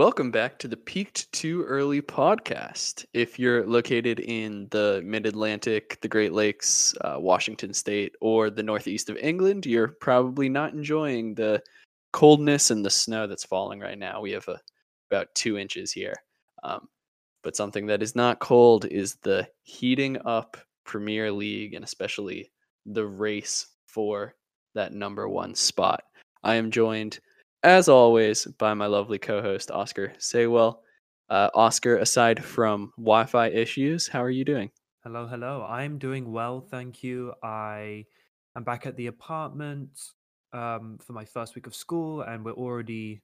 Welcome back to the Peaked Too Early podcast. If you're located in the Mid Atlantic, the Great Lakes, uh, Washington State, or the Northeast of England, you're probably not enjoying the coldness and the snow that's falling right now. We have a, about two inches here. Um, but something that is not cold is the heating up Premier League and especially the race for that number one spot. I am joined as always, by my lovely co host, Oscar Saywell. Uh, Oscar, aside from Wi Fi issues, how are you doing? Hello, hello. I'm doing well, thank you. I am back at the apartment um, for my first week of school, and we're already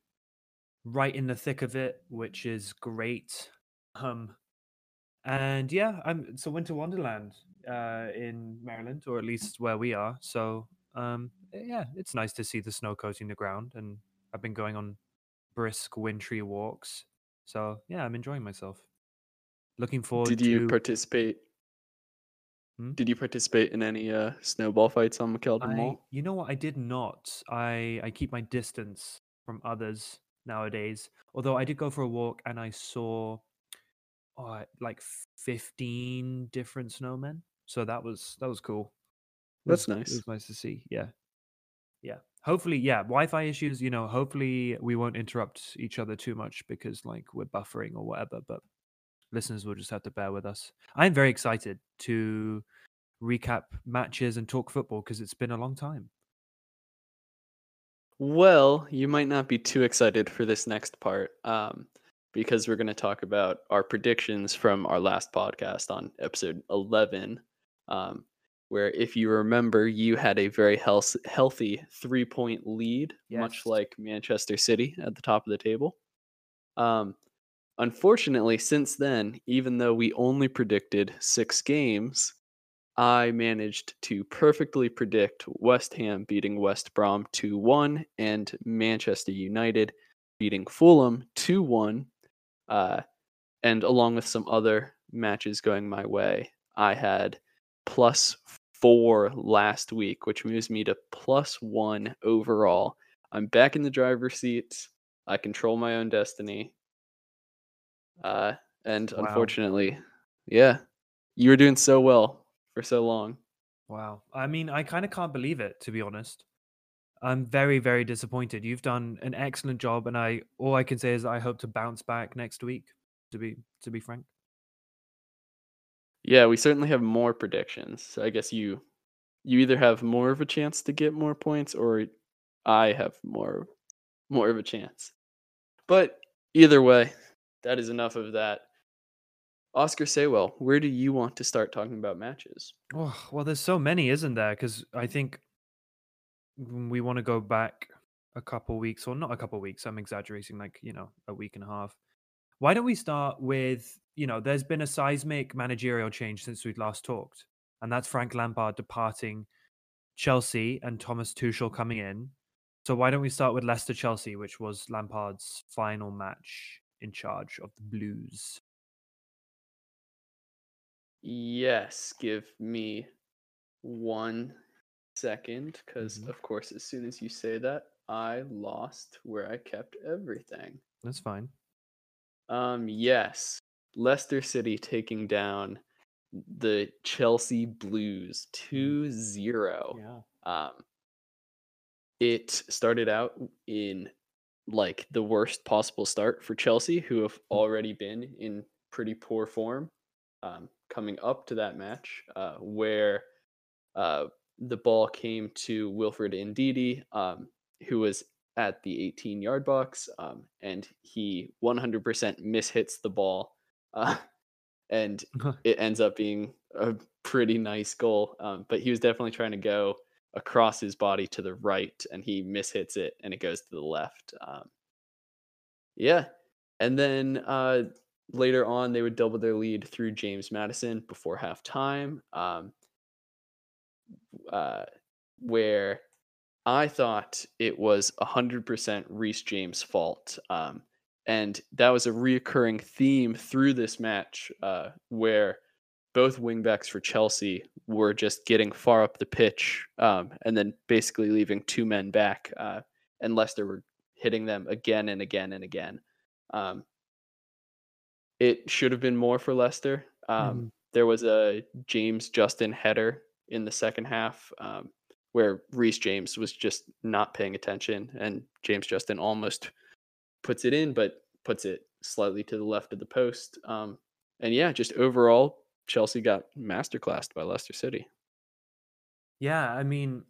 right in the thick of it, which is great. Um, and yeah, I'm it's a winter wonderland uh, in Maryland, or at least where we are. So um, yeah, it's nice to see the snow coating the ground and I've been going on brisk wintry walks. So yeah, I'm enjoying myself. Looking forward. To Did you to... participate? Hmm? Did you participate in any uh, snowball fights on McKeldin Mall? You know what? I did not. I I keep my distance from others nowadays. Although I did go for a walk and I saw oh, like 15 different snowmen. So that was that was cool. That's was, nice. It was nice to see. Yeah. Yeah hopefully yeah wi-fi issues you know hopefully we won't interrupt each other too much because like we're buffering or whatever but listeners will just have to bear with us. I'm very excited to recap matches and talk football because it's been a long time. Well you might not be too excited for this next part um, because we're going to talk about our predictions from our last podcast on episode 11 um, where if you remember, you had a very health, healthy three point lead, yes. much like Manchester City at the top of the table. Um, unfortunately, since then, even though we only predicted six games, I managed to perfectly predict West Ham beating West Brom 2 1 and Manchester United beating Fulham 2 1. Uh, and along with some other matches going my way, I had plus four last week, which moves me to plus one overall. I'm back in the driver's seat. I control my own destiny. Uh, and wow. unfortunately, yeah, you were doing so well for so long. Wow. I mean, I kind of can't believe it, to be honest. I'm very, very disappointed. You've done an excellent job, and I all I can say is I hope to bounce back next week. To be to be frank. Yeah, we certainly have more predictions. So I guess you you either have more of a chance to get more points or I have more more of a chance. But either way, that is enough of that. Oscar Saywell, where do you want to start talking about matches? Oh, well, there's so many, isn't there? Because I think we want to go back a couple weeks, or not a couple weeks. I'm exaggerating, like you know, a week and a half. Why don't we start with you know, there's been a seismic managerial change since we last talked, and that's Frank Lampard departing Chelsea and Thomas Tuchel coming in. So why don't we start with Leicester Chelsea, which was Lampard's final match in charge of the Blues? Yes, give me one second, because mm-hmm. of course, as soon as you say that, I lost where I kept everything. That's fine. Um, yes, Leicester City taking down the Chelsea Blues 2 0. Yeah. Um, it started out in like the worst possible start for Chelsea, who have hmm. already been in pretty poor form um, coming up to that match, uh, where uh, the ball came to Wilfred Ndidi, um, who was at the 18 yard box, um, and he 100% mishits the ball uh, and it ends up being a pretty nice goal. Um, but he was definitely trying to go across his body to the right, and he mishits it, and it goes to the left. Um, yeah, and then uh, later on, they would double their lead through James Maddison before halftime, um, uh, where I thought it was 100% Reece James' fault. Um, and that was a reoccurring theme through this match uh, where both wingbacks for Chelsea were just getting far up the pitch um, and then basically leaving two men back. Uh, and Leicester were hitting them again and again and again. Um, it should have been more for Leicester. Um, Mhm. There was a James Justin header in the second half um, where Reece James was just not paying attention, and James Justin almost puts it in, but puts it slightly to the left of the post. Um, and yeah, just overall, Chelsea got masterclassed by Leicester City. Yeah, I mean,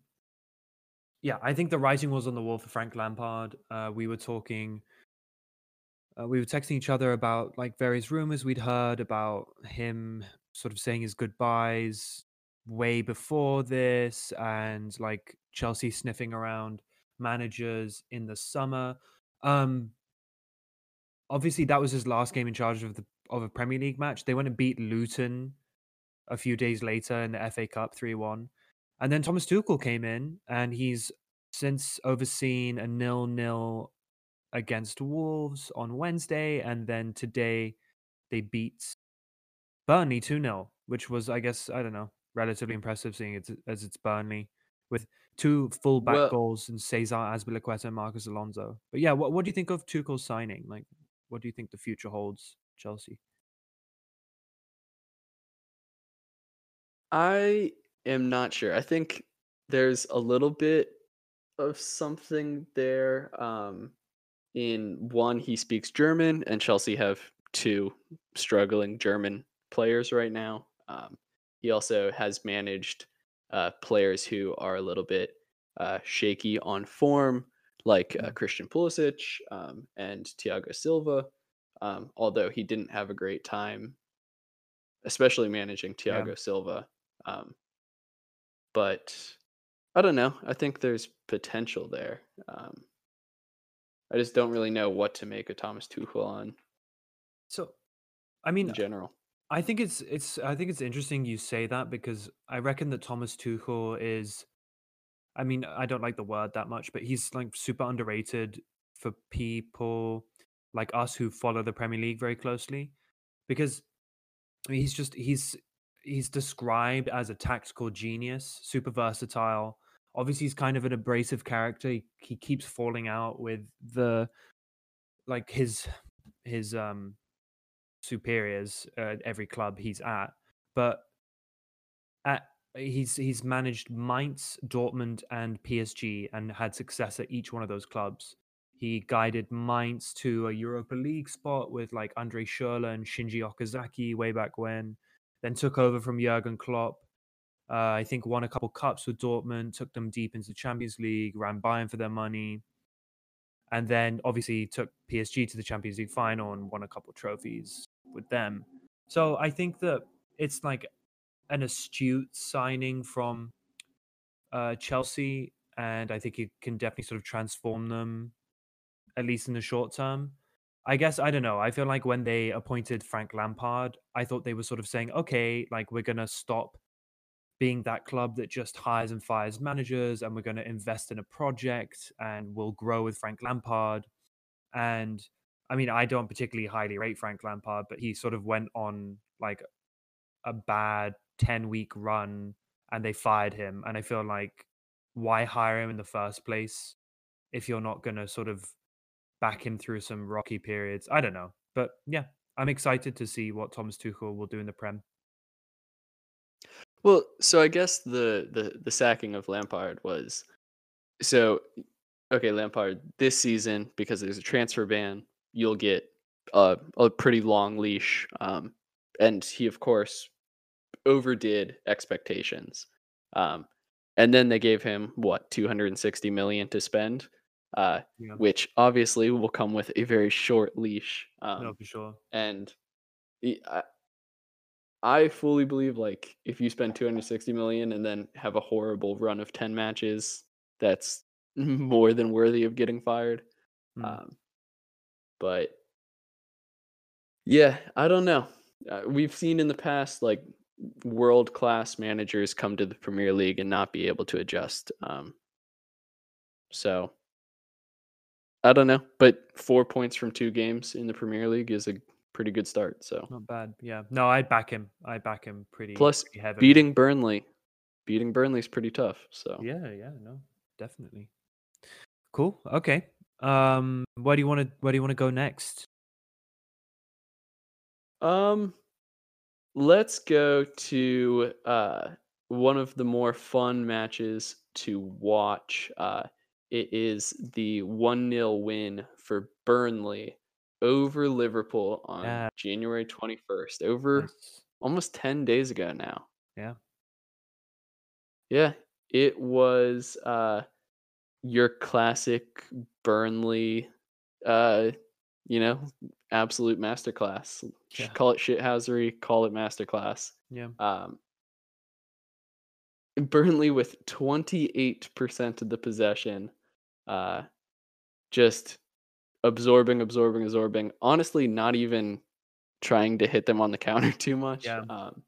yeah, I think the writing was on the wall for Frank Lampard. Uh, we were talking, uh, we were texting each other about like various rumors we'd heard about him sort of saying his goodbyes way before this, and like Chelsea sniffing around managers in the summer. Um, obviously, that was his last game in charge of the of a Premier League match. They went and beat Luton a few days later in the FA Cup three one. And then Thomas Tuchel came in, and he's since overseen a nil-nil against Wolves on Wednesday, and then today they beat Burnley 2-0, which was, I guess, I don't know, relatively impressive seeing it as it's Burnley with two full back Well- goals and Cesar Azpilicueta and Marcos Alonso. But yeah, what, what do you think of Tuchel's signing? Like, what do you think the future holds, Chelsea? I am not sure. I think there's a little bit of something there. Um, in one, he speaks German, and Chelsea have two struggling German players right now. Um, he also has managed uh, players who are a little bit uh, shaky on form, like uh, Mm. Christian Pulisic um, and Thiago Silva. Um, although he didn't have a great time, especially managing Yeah. Thiago Silva. Um, but I don't know. I think there's potential there. Um, I just don't really know what to make of Thomas Tuchel on So, I mean, in general. I think it's it's I think it's interesting you say that because I reckon that Thomas Tuchel is I mean, I don't like the word that much, but he's like super underrated for people like us who follow the Premier League very closely because he's just he's he's described as a tactical genius, super versatile. Obviously, he's kind of an abrasive character. He, he keeps falling out with the like his his um superiors at every club he's at, but at he's he's managed Mainz, Dortmund, and PSG, and had success at each one of those clubs. He guided Mainz to a Europa League spot with like Andre Schürrle and Shinji Okazaki way back when. Then took over from Jurgen Klopp. Uh, I think won a couple cups with Dortmund, took them deep into the Champions League, ran Bayern for their money, and then obviously took PSG to the Champions League final and won a couple trophies with them. So I think that it's like an astute signing from uh, Chelsea, and I think it can definitely sort of transform them, at least in the short term. I guess I don't know. I feel like when they appointed Frank Lampard, I thought they were sort of saying, okay, like we're gonna stop being that club that just hires and fires managers, and we're gonna invest in a project, and we'll grow with Frank Lampard. And I mean, I don't particularly highly rate Frank Lampard, but he sort of went on like a bad 10 week run and they fired him. And I feel like why hire him in the first place if you're not going to sort of back him through some rocky periods? I don't know. But yeah, I'm excited to see what Thomas Tuchel will do in the Prem. Well, so I guess the the the sacking of Lampard was so okay, Lampard this season because there's a transfer ban, you'll get a a pretty long leash um and he of course overdid expectations. Um and then they gave him what 260 million to spend uh Yeah, which obviously will come with a very short leash. Um no, for sure. and I, I fully believe like if you spend 260 million and then have a horrible run of 10 matches, that's more than worthy of getting fired. Mm. Um, but yeah, I don't know. Uh, we've seen in the past like world class managers come to the Premier League and not be able to adjust. Um, so I don't know, but four points from two games in the Premier League is a pretty good start. So Not bad. Yeah. No, I back him. I back him pretty, Plus, pretty beating Burnley, beating Burnley's pretty tough. So Yeah, yeah, no, definitely. Cool. Okay. Um, where do you want to where do you want to go next? Um, let's go to uh one of the more fun matches to watch. Uh, it is the 1 0 win for Burnley over Liverpool on Yeah, January 21st, over nice. almost 10 days ago now. Yeah. Yeah, it was uh your classic Burnley uh you know, absolute masterclass. Yeah. Call it shithousery, call it masterclass. Yeah. Um Burnley with 28% of the possession, uh just absorbing, absorbing, absorbing. Honestly, not even trying to hit them on the counter too much. Yeah. Um,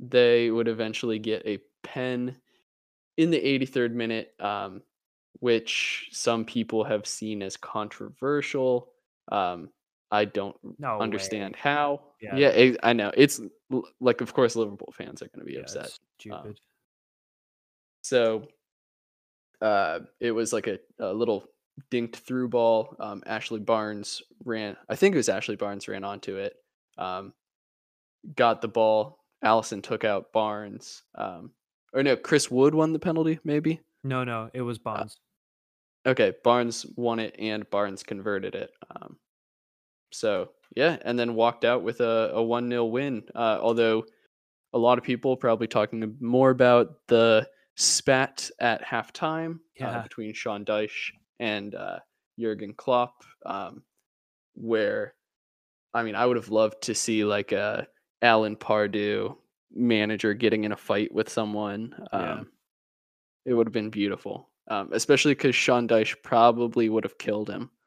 they would eventually get a pen in the 83rd minute, um, which some people have seen as controversial. Um, I don't No way. understand how. Yeah. Yeah, it, I know. It's like, of course, Liverpool fans are going to be Yeah, upset. it's stupid. So uh, it was like a, a little dinked through ball. Um, Ashley Barnes ran, I think it was Ashley Barnes ran onto it, um, got the ball. Alisson took out Barnes. Um, or no, Chris Wood won the penalty, maybe. no, no, it was Uh, Barnes. Okay, Barnes won it and Barnes converted it. Um, so yeah, and then walked out with a, a 1 0 win. Uh, although a lot of people probably talking more about the spat at halftime uh, between Sean Dyche and uh, Jurgen Klopp, um, where I mean, I would have loved to see like a Alan Pardew manager getting in a fight with someone. Um, It would have been beautiful, um, especially because Sean Dyche probably would have killed him.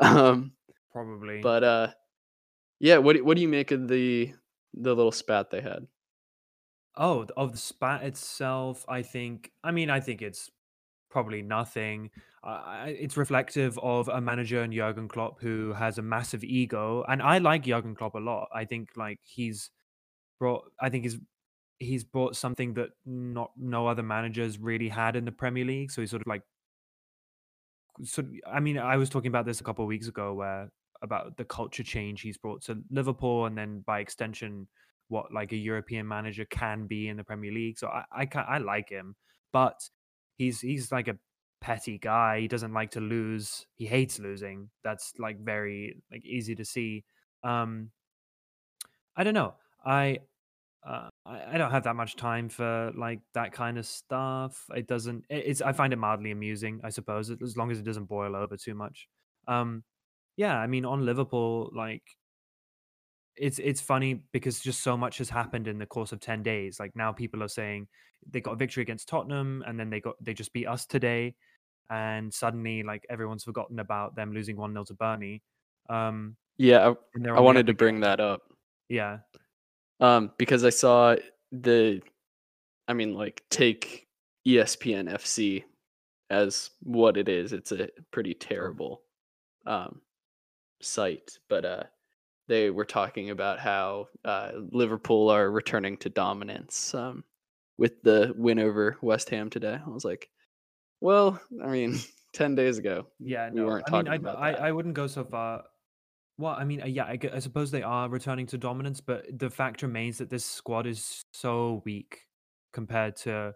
Um, Probably. but uh, yeah, what do, what do you make of the the little spat they had? Oh, of the spat itself, I think. I mean, I think it's probably nothing. Uh, it's reflective of a manager in Jurgen Klopp who has a massive ego, and I like Jurgen Klopp a lot. I think like he's brought. I think he's he's brought something that not no other managers really had in the Premier League. So he's sort of like so I mean, I was talking about this a couple of weeks ago where about the culture change he's brought to Liverpool and then by extension what like a European manager can be in the Premier League. So I I can I like him, but he's he's like a petty guy. He doesn't like to lose. He hates losing. That's like very like easy to see. Um I don't know. I uh, I, don't have that much time for like that kind of stuff. It doesn't. it- It's. I find it mildly amusing. I suppose as long as it doesn't boil over too much. Um, yeah. I mean, on Liverpool, like it's it's funny because just so much has happened in the course of ten days. Like now, people are saying they got a victory against Tottenham, and then they got they just beat us today, and suddenly like everyone's forgotten about them losing one 0 to Burnley. Um, Yeah, I, I wanted to bring that up Yeah, um, because I saw the, I mean, like take ESPN FC as what it is. It's a pretty terrible um, site, but uh, they were talking about how uh, Liverpool are returning to dominance um, with the win over West Ham today. I was like, well, I mean, ten days ago, Yeah, we no. weren't I mean, talking I, about I, that. I wouldn't go so far. Well, I mean, uh, yeah, I, I suppose they are returning to dominance, but the fact remains that this squad is so weak compared to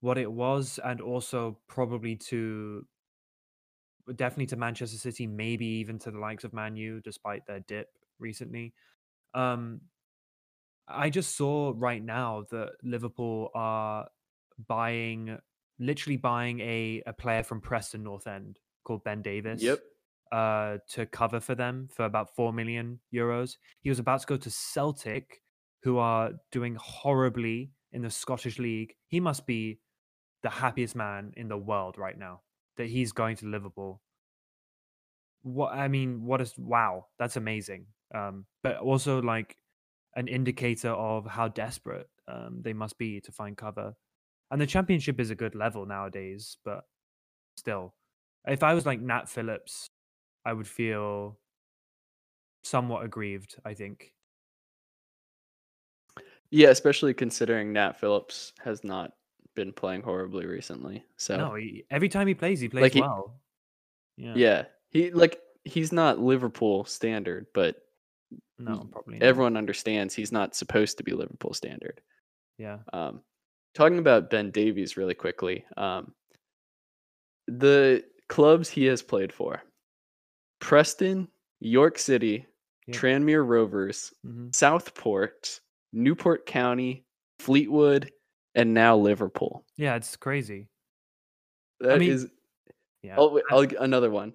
what it was, and also probably to definitely to Manchester City, maybe even to the likes of Man U, despite their dip recently. Um, I just saw right now that Liverpool are buying, literally buying a, a player from Preston North End called Ben Davies Yep. uh, to cover for them for about 4 million euros. He was about to go to Celtic, who are doing horribly in the Scottish League. He must be the happiest man in the world right now that he's going to Liverpool. What I mean, what is wow, that's amazing. Um, but also like an indicator of how desperate um, they must be to find cover. And the championship is a good level nowadays, but still, if I was like Nat Phillips, I would feel somewhat aggrieved. I think. Yeah, especially considering Nat Phillips has not been playing horribly recently. So No, he, every time he plays, he plays Like he- well. Yeah. yeah, he like he's not Liverpool standard, but No, probably not. everyone understands he's not supposed to be Liverpool standard. Yeah. Um, talking about Ben Davies really quickly, um, the clubs he has played for: Preston, York City, Yep. Tranmere Rovers, hmm Southport, Newport County, Fleetwood, and now Liverpool. Yeah, it's crazy. That is. mean, Yeah. Oh, wait, I'll, another one.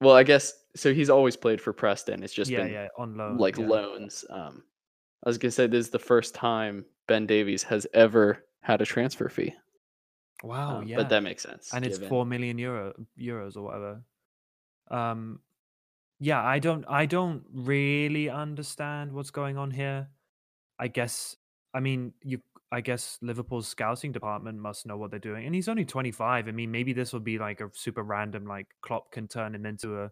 Well, I guess so. He's always played for Preston. It's just yeah, been yeah, on loan. like yeah. loans. Um, I was gonna say this is the first time Ben Davies has ever had a transfer fee. Wow, Um, yeah. But that makes sense. and it's four million euro euros or whatever. Um, yeah, I don't, I don't really understand what's going on here. I guess, I mean, you, I guess Liverpool's scouting department must know what they're doing, and he's only twenty five. I mean, maybe this will be like a super random, like Klopp can turn him into a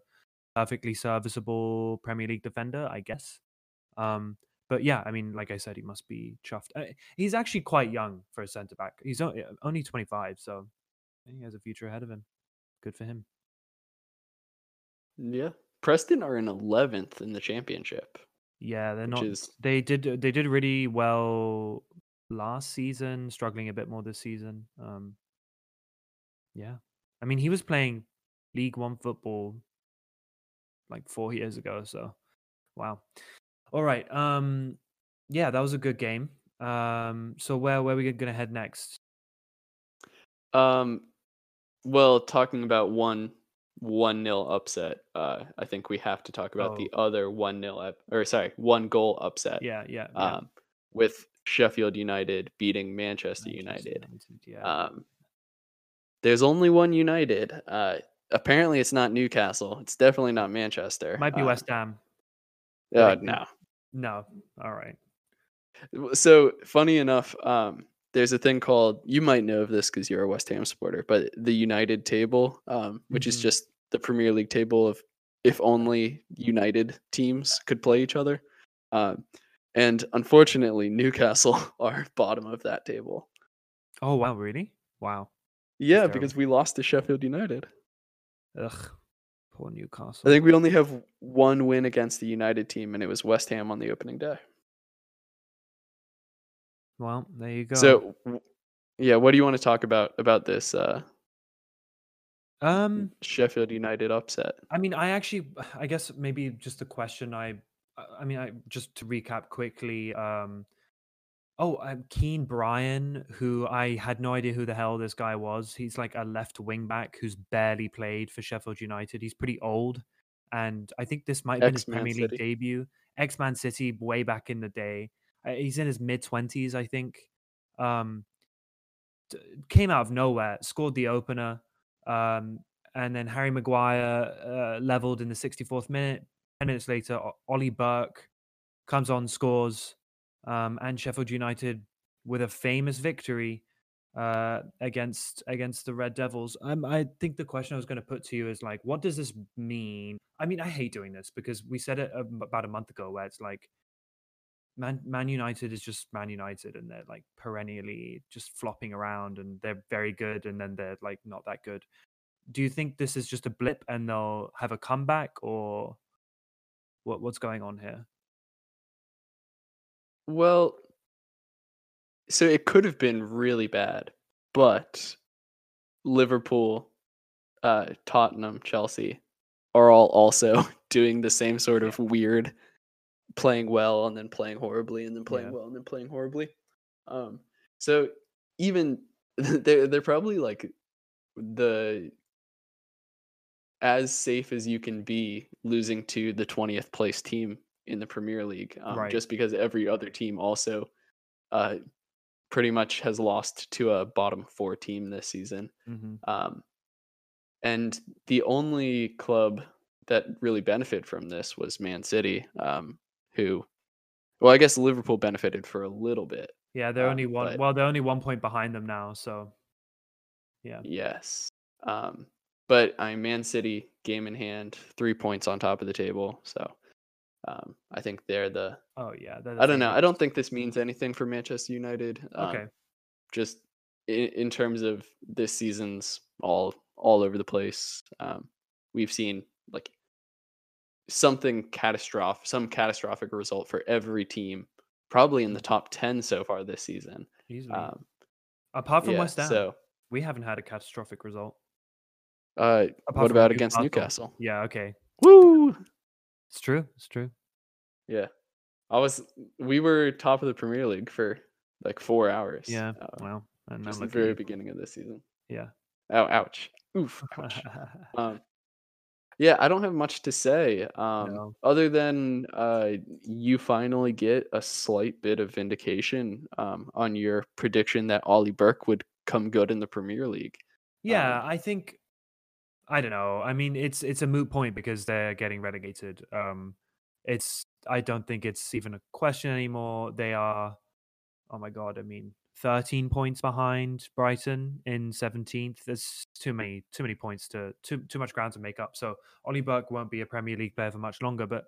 perfectly serviceable Premier League defender, I guess. Um, but yeah, I mean, like I said, he must be chuffed. Uh, he's actually quite young for a centre back. He's o- only 25, so he has a future ahead of him. Good for him. Yeah, Preston are in eleventh in the championship, Yeah, they're not. is They did. They did really well last season. Struggling a bit more this season. Um, yeah, I mean, he was playing League One football like four years ago. So, wow. All right. Um, yeah, that was a good game. Um, so where where are we gonna head next? um, well, talking about one one nil upset. Uh, I think we have to talk about the other one nil up, or sorry, one goal upset. Oh. Yeah, yeah, yeah. Um, with Sheffield United beating Manchester, Manchester United. Yeah. Um, there's only one United. Uh, apparently, it's not Newcastle. It's definitely not Manchester. Might be Uh, West Ham. Uh, no. No. All right. So funny enough, um, there's a thing called you might know of this because you're a West Ham supporter, but the United table, um, which is Mhm. just the Premier League table of if only United teams could play each other. Um, and unfortunately, Newcastle are bottom of that table. Oh wow, really? Wow. Yeah, because we lost to Sheffield United. Ugh. Poor Newcastle. I think we only have one win against the United team, and it was West Ham on the opening day. Well, there you go. So, yeah, what do you want to talk about about this uh, um, Sheffield United upset? I mean, I actually, I guess maybe just a question. I, I- I mean, I just to recap quickly. Um, oh, um, Kean Bryan, who I had no idea who the hell this guy was. He's like a left wing back who's barely played for Sheffield United. He's pretty old, and I think this might have been his Premier League City. debut. X Man City, way back in the day. Uh, he's in his mid twenties, I think. Um, d- came out of nowhere, scored the opener. Um, and then Harry Maguire uh, leveled in the 64th minute. 10 minutes later, O- Ollie Burke comes on, scores, um, and Sheffield United with a famous victory uh, against against the Red Devils. Um, I think the question I was going to put to you is like, what does this mean? I mean, I hate doing this because we said it um, about a month ago, where it's like. Man, Man United is just Man United, and they're like perennially just flopping around, and they're very good, and then they're like not that good do you think this is just a blip and they'll have a comeback or what what's going on here Well, so it could have been really bad, but Liverpool, uh, Tottenham, Chelsea are all also doing the same sort of weird playing well and then playing horribly and then playing Yeah. well and then playing horribly. Um, so even they're they're probably like the as safe as you can be losing to the 20th place team in the Premier League, um, Right. just because every other team also uh, pretty much has lost to a bottom four team this season. mm-hmm. Um, and the only club that really benefited from this was Man City, um, who, well, I guess Liverpool benefited for a little bit. yeah they're Um, only one but- well they're only one point behind them now so yeah Yes. Um, but I'm Man City game in hand, three points on top of the table. So um, I think they're the. oh yeah I don't know. I don't think this means anything for Manchester United. Um, okay Just in, in terms of this season's all all over the place. Um, we've seen like something catastrophic, some catastrophic result for every team, probably in the top ten so far this season. Easily. Um, Apart from yeah, West Ham, so we haven't had a catastrophic result. uh, Apart what about against Newcastle? Yeah, okay. Woo! It's true. It's true. Yeah, I was. We were top of the Premier League for like four hours. Yeah. uh, Well, and just the at very beginning of this season. Yeah. Oh, ouch! Oof! Ouch. um, yeah, I don't have much to say. Um, No. other than uh, you finally get a slight bit of vindication um, on your prediction that Ollie Burke would come good in the Premier League. Yeah, Um, I think I don't know. I mean, it's it's a moot point because they're getting relegated. Um it's I don't think it's even a question anymore. They are oh my god, I mean, 13 points behind Brighton in 17th. There's too many too many points to too too much ground to make up. So Ollie Burke won't be a Premier League player for much longer, but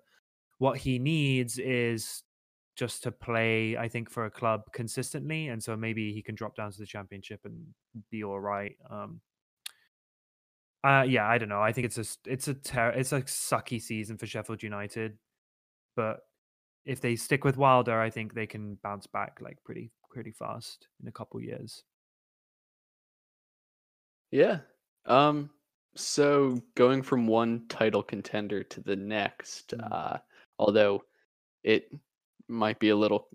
what he needs is just to play, I think, for a club consistently, and so maybe he can drop down to the championship and be all right. Um, uh, yeah, I don't know. I think it's a it's a ter- it's a sucky season for Sheffield United, but if they stick with Wilder, I think they can bounce back like pretty pretty fast in a couple years. Yeah. Um. So going from one title contender to the next, Mm. uh, although it might be a little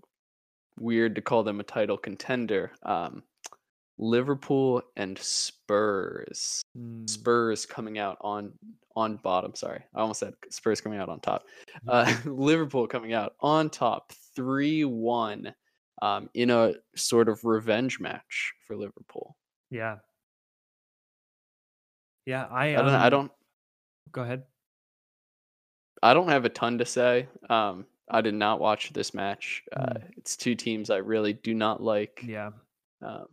weird to call them a title contender, um, Liverpool and Spurs. Mm, Spurs coming out on on bottom. Sorry, I almost said Spurs coming out on top. Uh, Liverpool coming out on top, three one, um, in a sort of revenge match for Liverpool. Yeah, yeah. I I don't. I um, don't. Go ahead. I don't have a ton to say. Um, I did not watch this match. Uh, Mm. it's two teams I really do not like. Yeah. Um,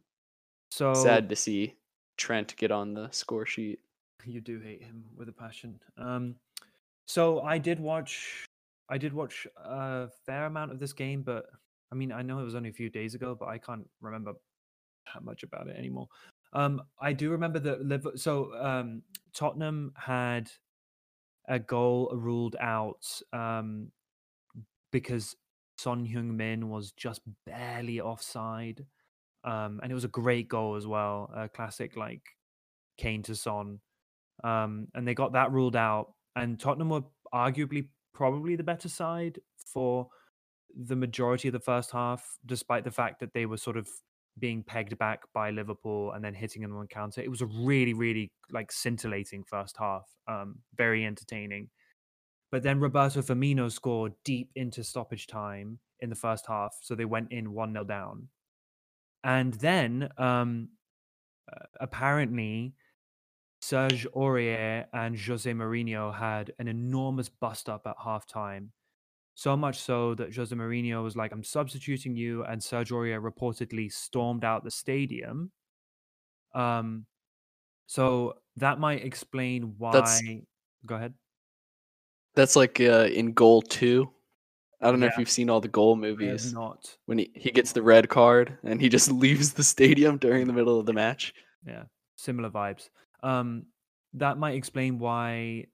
So sad to see Trent get on the score sheet. you do hate him with a passion. Um, so I did watch, I did watch a fair amount of this game, but I mean, I know it was only a few days ago, but I can't remember that much about it anymore. Um, I do remember that Liver- so um, Tottenham had a goal ruled out um, because Son Heung-min was just barely offside, um, and it was a great goal as well, a classic like Kane to Son, um, and they got that ruled out. And Tottenham were arguably probably the better side for the majority of the first half, despite the fact that they were sort of being pegged back by Liverpool and then hitting them on counter. It was a really, really like scintillating first half, um, very entertaining. But then Roberto Firmino scored deep into stoppage time in the first half, so they went in one 0 down. And then um, apparently Serge Aurier and Jose Mourinho had an enormous bust up at halftime. So much so that Jose Mourinho was like, I'm substituting you. And Serge Aurier reportedly stormed out the stadium. Um, so that might explain why. That's- Go ahead. That's like uh, in goal two. I don't know if you've seen all the goal I have movies not. when he, he gets the red card and he just leaves the stadium during the middle of the match. Yeah, similar vibes. Um, that might explain why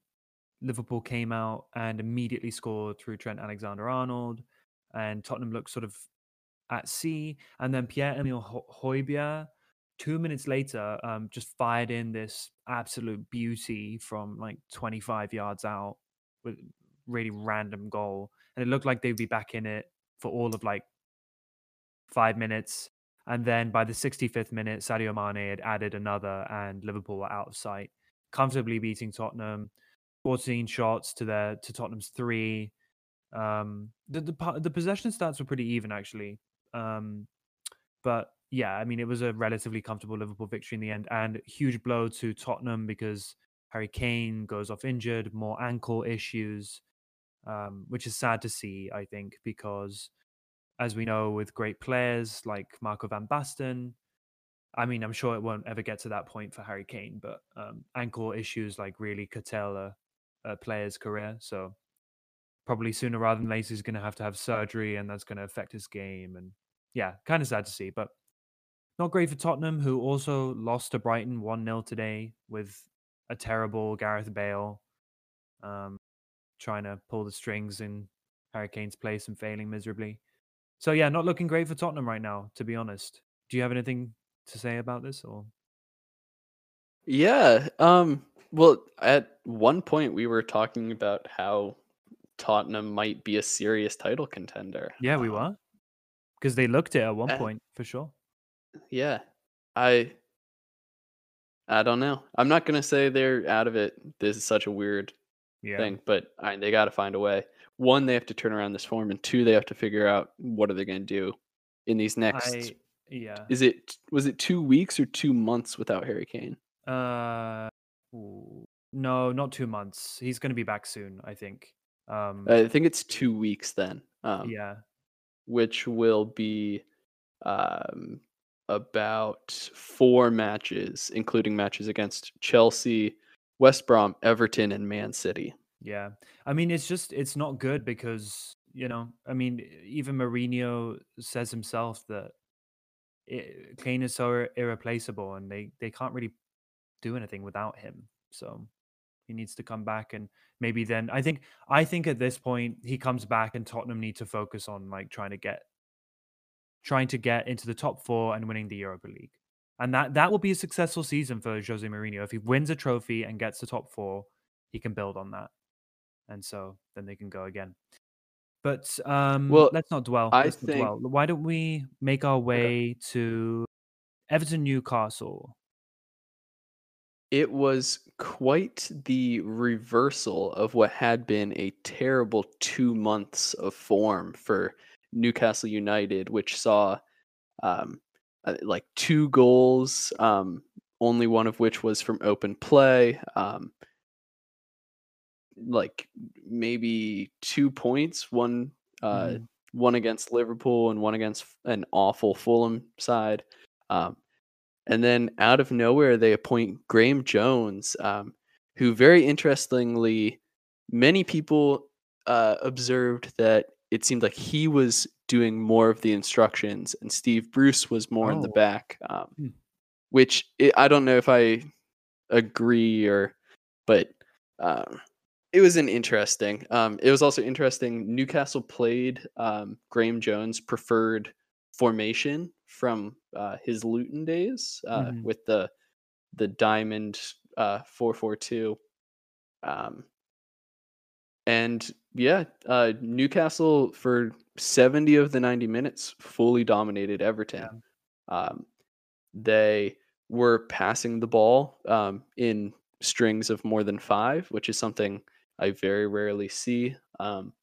Liverpool came out and immediately scored through Trent Alexander-Arnold, and Tottenham looked sort of at sea. And then Pierre-Emile Ho- Højbjerg, two minutes later, um, just fired in this absolute beauty from like 25 yards out with really random goal, and it looked like they'd be back in it for all of like five minutes. And then by the 65th minute, Sadio Mane had added another, and Liverpool were out of sight, comfortably beating Tottenham. 14 shots to their to Tottenham's three. Um, the the the possession stats were pretty even actually. Um, but yeah, I mean it was a relatively comfortable Liverpool victory in the end, and huge blow to Tottenham because Harry Kane goes off injured, more ankle issues, um, which is sad to see. I think because as we know with great players like Marco van Basten. I mean, I'm sure it won't ever get to that point for Harry Kane, but um, ankle issues like really curtail a, a player's career. So probably sooner rather than later, he's going to have to have surgery, and that's going to affect his game. And yeah, kind of sad to see, but not great for Tottenham, who also lost to Brighton 1 0 today with a terrible Gareth Bale. Um, trying to pull the strings in Harry Kane's place and failing miserably. So yeah, not looking great for Tottenham right now, to be honest. Do you have anything to say about this or Yeah. Um. Well, at one point we were talking about how Tottenham might be a serious title contender. Yeah, we Um, were. Because they looked it at one and- point for sure. Yeah. I I don't know. I'm not gonna say they're out of it. This is such a weird Yeah. thing, but I, they got to find a way. One, they have to turn around this form, and two, they have to figure out what are they going to do in these next. I yeah. Is it was it two weeks or two months without Harry Kane? Uh no, not two months. He's gonna be back soon, I think. Um I think it's two weeks then. Um, yeah. which will be um, about four matches, including matches against Chelsea, West Brom, Everton, and Man City. Yeah. I mean, it's just it's not good because, you know, I mean, even Mourinho says himself that it, Kane is so irreplaceable and they they can't really do anything without him. So he needs to come back and maybe then I think I think at this point he comes back and Tottenham need to focus on like trying to get trying to get into the top 4 and winning the Europa League. And that that will be a successful season for Jose Mourinho. If he wins a trophy and gets the top 4, he can build on that. And so then they can go again. But um Well, let's not dwell. I let's think- dwell. Why don't we make our way to Everton Newcastle? It was quite the reversal of what had been a terrible two months of form for Newcastle United, which saw um, uh, like two goals, um, only one of which was from open play. Um, like maybe two points, one uh, Mhm. one against Liverpool and one against an awful Fulham side. Um, and then out of nowhere, they appoint Graeme Jones, um, who very interestingly, many people uh, observed that it seemed like he was doing more of the instructions and Steve Bruce was more in the Oh. back, um, Hmm. which i I don't know if I agree or, but um, it was an interesting. Um, it was also interesting. Newcastle played um, Graeme Jones' preferred formation from uh, his Luton days uh, Mhm. with the the diamond uh, four four two. Um, and yeah, uh, Newcastle for seventy of the ninety minutes fully dominated Everton. Um, they were passing the ball um, in strings of more than five, which is something I very rarely see. Um,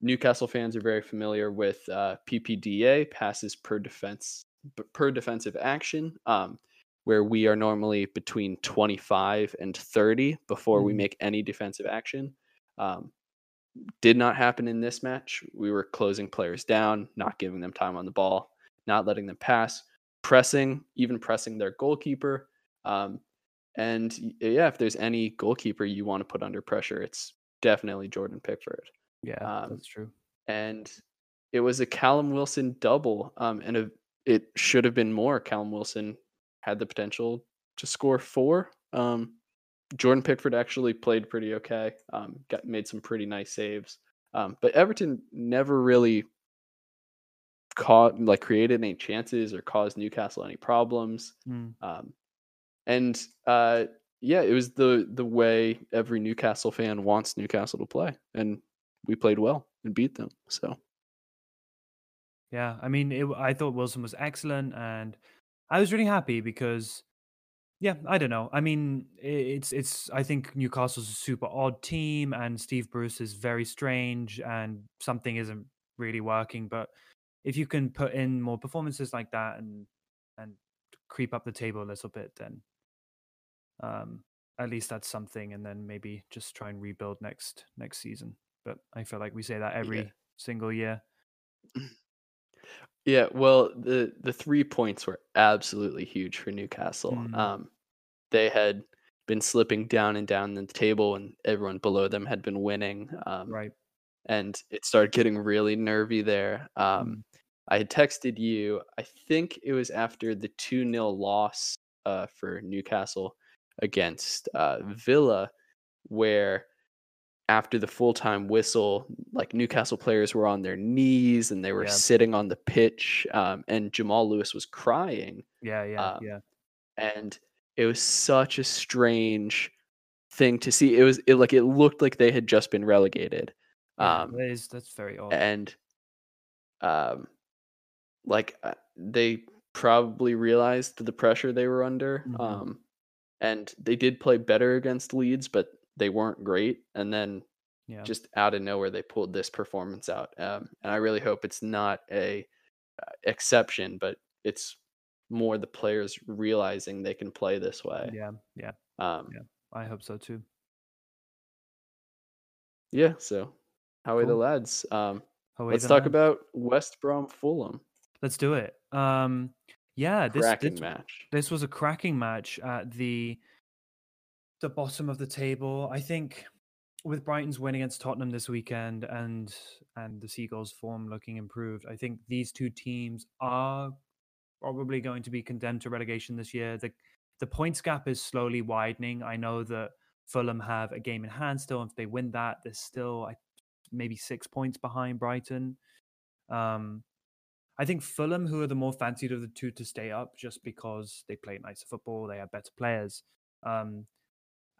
Newcastle fans are very familiar with uh, PPDA, passes per defense per defensive action, um, where we are normally between 25 and 30 before we Mhm. make any defensive action. Um, did not happen in this match. We were closing players down, not giving them time on the ball, not letting them pass, pressing, even pressing their goalkeeper. Um, and yeah, if there's any goalkeeper you want to put under pressure, it's definitely Jordan Pickford. Yeah, Um, that's true. And it was a Callum Wilson double, um, and a, it should have been more. Callum Wilson had the potential to score four. Um, Jordan Pickford actually played pretty okay. Um, got made some pretty nice saves. Um, but Everton never really caught like created any chances or caused Newcastle any problems. Mm. Um, and uh, yeah, it was the the way every Newcastle fan wants Newcastle to play, and we played well and beat them. So Yeah, I mean, it, I thought Wilson was excellent, and I was really happy because, yeah, I don't know. I mean, i- it's it's. I think Newcastle's a super odd team, and Steve Bruce is very strange, and something isn't really working. But if you can put in more performances like that and and creep up the table a little bit, then um, at least that's something. And then maybe just try and rebuild next next season. But I feel like we say that every single year. yeah, well, the the three points were absolutely huge for Newcastle. Mm. Um, they had been slipping down and down the table, and everyone below them had been winning. Um, Right. and it started getting really nervy there. Um, Mm. I had texted you, I think it was after the 2 0 loss uh, for Newcastle against uh, Villa, where after the full time whistle, like Newcastle players were on their knees and they were Yeah. sitting on the pitch, um, and Jamal Lewis was crying, Yeah, yeah, um, yeah. and it was such a strange thing to see. It was it like it looked like they had just been relegated, Yeah, um, that is that's very odd. and um, like uh, they probably realized the pressure they were under, Mhm. um, and they did play better against Leeds, but they weren't great. And then Yeah. just out of nowhere, they pulled this performance out, um, and I really hope it's not a uh, exception, but it's more the players realizing they can play this way. Yeah, yeah. Um, Yeah. I hope so too. yeah. So, how are the lads? Um, Away let's talk lads. about West Brom Fulham. Let's do it. Um, yeah, this Cracking this, match. this was a cracking match at the the bottom of the table. I think with Brighton's win against Tottenham this weekend and and the Seagulls' form looking improved, I think these two teams are probably going to be condemned to relegation this year. The the points gap is slowly widening. I know that Fulham have a game in hand still. If they win that, they're still maybe six points behind Brighton. Um, I think Fulham, who are the more fancied of the two to stay up, just because they play nicer football, they have better players. Um,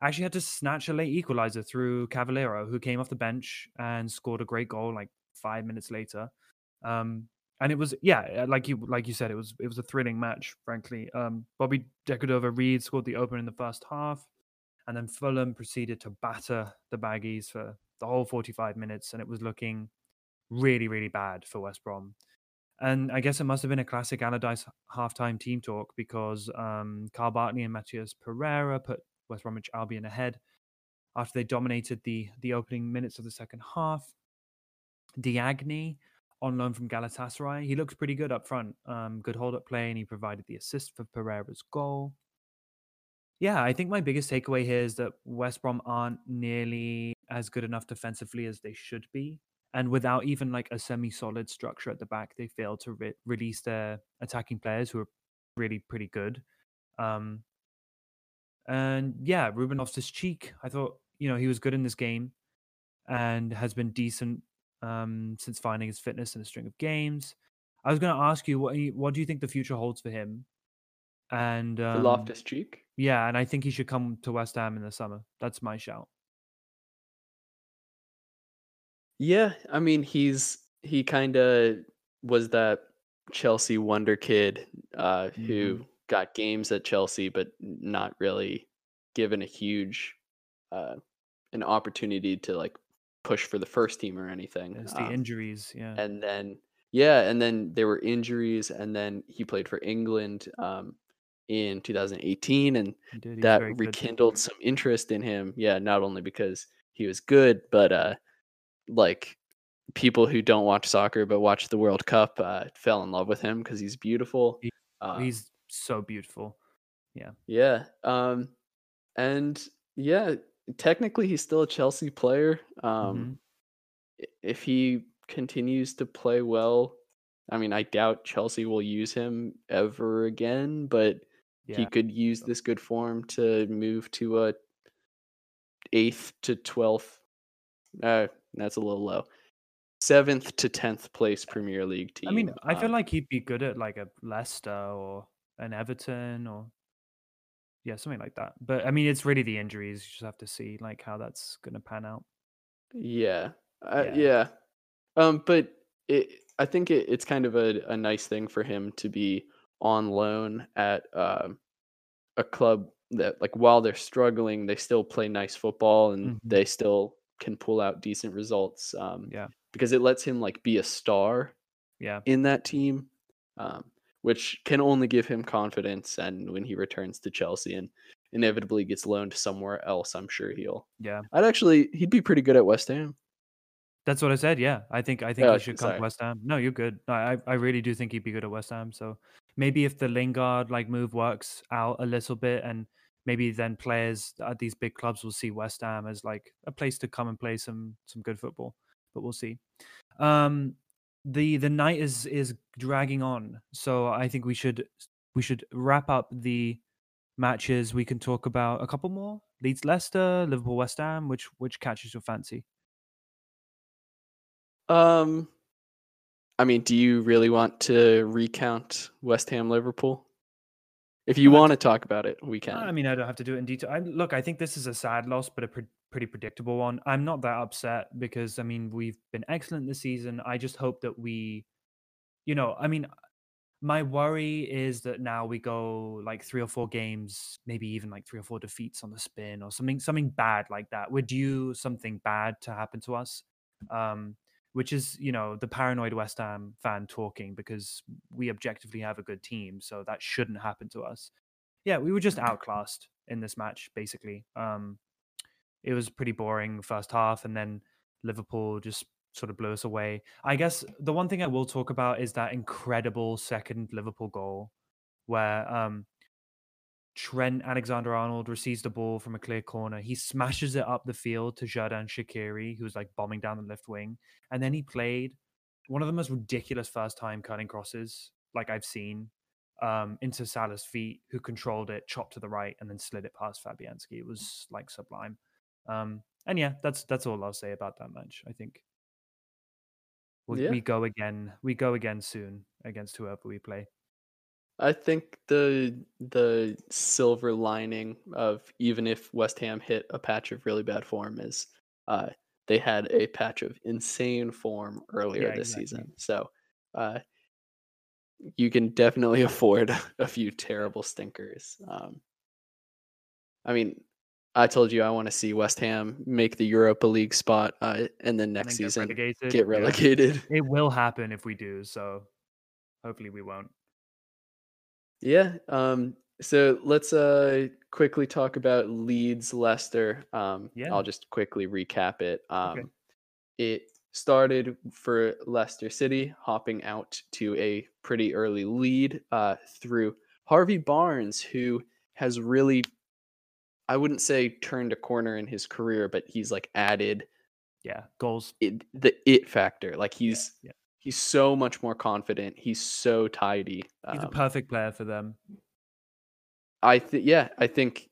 actually had to snatch a late equalizer through Cavaleiro, who came off the bench and scored a great goal like five minutes later. Um, and it was yeah, uh, like you like you said, it was it was a thrilling match, frankly. Um, Bobby Decordova Reid scored the opener in the first half, and then Fulham proceeded to batter the Baggies for the whole 45 minutes, and it was looking really, really bad for West Brom. And I guess it must have been a classic Allardyce halftime team talk because um, Kyle Bartley and Matheus Pereira put West Bromwich Albion ahead after they dominated the the opening minutes of the second half. Diagne on loan from Galatasaray, he looks pretty good up front. Um, good hold up play, and he provided the assist for Pereira's goal. Yeah, I think my biggest takeaway here is that West Brom aren't nearly as good enough defensively as they should be. And without even like a semi solid structure at the back, they fail to re- release their attacking players who are really pretty good. Um, and yeah, Ruben Loftus Cheek, I thought, you know, he was good in this game and has been decent um, since finding his fitness in a string of games. I was going to ask you, what, what do you think the future holds for him? And um, Loftus Cheek. yeah, and I think he should come to West Ham in the summer. That's my shout. Yeah, I mean he's he kind of was that Chelsea wonder kid uh, who Mhm. Got games at Chelsea, but not really given a huge uh, an opportunity to like push for the first team or anything. It's the Um, injuries. Yeah. and then yeah, and then there were injuries, and then he played for England um, in 2018, and that good. rekindled some interest in him. Yeah, not only because he was good, but uh, like people who don't watch soccer but watch the World Cup uh, fell in love with him because he's beautiful. He- Um, He's so beautiful. yeah, Yeah. um, and yeah, technically he's still a Chelsea player. Um, Mhm. if he continues to play well, I mean, I doubt Chelsea will use him ever again, but he could use this good form to move to a eighth to twelfth. Uh, that's a little low. Seventh to tenth place Premier League team. I mean, I feel um, like he'd be good at like a Leicester or an Everton or yeah, something like that. But I mean, it's really the injuries. You just have to see like how that's going to pan out. yeah, uh, Yeah. yeah. Um, but it, I think it, it's kind of a, a nice thing for him to be on loan at um, a club that, like, while they're struggling, they still play nice football and Mhm. they still can pull out decent results. Um, Yeah. because it lets him like be a star Yeah. in that team, um, which can only give him confidence. And when he returns to Chelsea and inevitably gets loaned somewhere else, I'm sure he'll. Yeah. I'd actually, he'd be pretty good at West Ham. That's what I said. Yeah. I think I think Oh, he should come sorry. to West Ham. No, you're good. I I I really do think he'd be good at West Ham. So maybe if the Lingard like move works out a little bit and maybe then players at these big clubs will see West Ham as like a place to come and play some some good football. But we'll see. Um the the night is is dragging on. So I think we should we should wrap up the matches we can talk about. A couple more: Leeds, Leicester, Liverpool, West Ham. Which which catches your fancy? Um, I mean, do you really want to recount West Ham Liverpool? If you want to talk about it, we can. I mean, I don't have to do it in detail. I, look, I think this is a sad loss, but a pre- pretty predictable one. I'm not that upset because I mean we've been excellent this season. I just hope that we, you know, I mean, my worry is that now we go like three or four games, maybe even like three or four defeats on the spin or something, something bad like that. We're due something bad to happen to us. Um, which is, you know, the paranoid West Ham fan talking because we objectively have a good team, so that shouldn't happen to us. Yeah, we were just outclassed in this match, basically. Um, it was pretty boring first half, and then Liverpool just sort of blew us away. I guess the one thing I will talk about is that incredible second Liverpool goal, where um, Trent Alexander Arnold receives the ball from a clear corner. He smashes it up the field to Xherdan Shaqiri, who's like bombing down the left wing. And then he played one of the most ridiculous first time cutting crosses like I've seen um, into Salah's feet, who controlled it, chopped to the right, and then slid it past Fabianski. It was like sublime. Um, and yeah, that's that's all I'll say about that match. I think we, Yeah. we go again. We go again soon against whoever we play. I think the the silver lining of even if West Ham hit a patch of really bad form is uh, they had a patch of insane form earlier Yeah, this exactly. season. So uh, you can definitely afford a few terrible stinkers. Um, I mean, I told you I want to see West Ham make the Europa League spot, uh, and then And next get season relegated. get Yeah. relegated. It will happen if we do. So hopefully we won't. Yeah. Um, so let's uh quickly talk about Leeds Leicester. Um, Yeah. I'll just quickly recap it. Um, Okay. it started for Leicester City, hopping out to a pretty early lead uh, through Harvey Barnes, who has really, I wouldn't say turned a corner in his career, but he's like added Yeah. Goals. it, the it factor. Like he's yeah. he's so much more confident. He's so tidy. He's a Um, perfect player for them. I think yeah, I think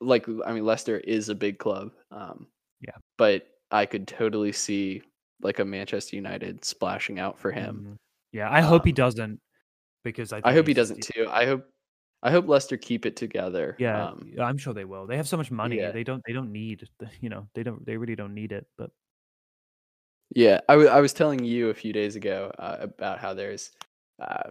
like I mean Leicester is a big club. Um Yeah. But I could totally see like a Manchester United splashing out for him. Mhm. Yeah. I hope he Um, doesn't because I, I hope he doesn't too. I hope I hope Leicester keep it together. Yeah, Um I'm sure they will. They have so much money. yeah. They don't. They don't need. You know. They don't. They really don't need it. But yeah, I I was telling you a few days ago uh, about how there's uh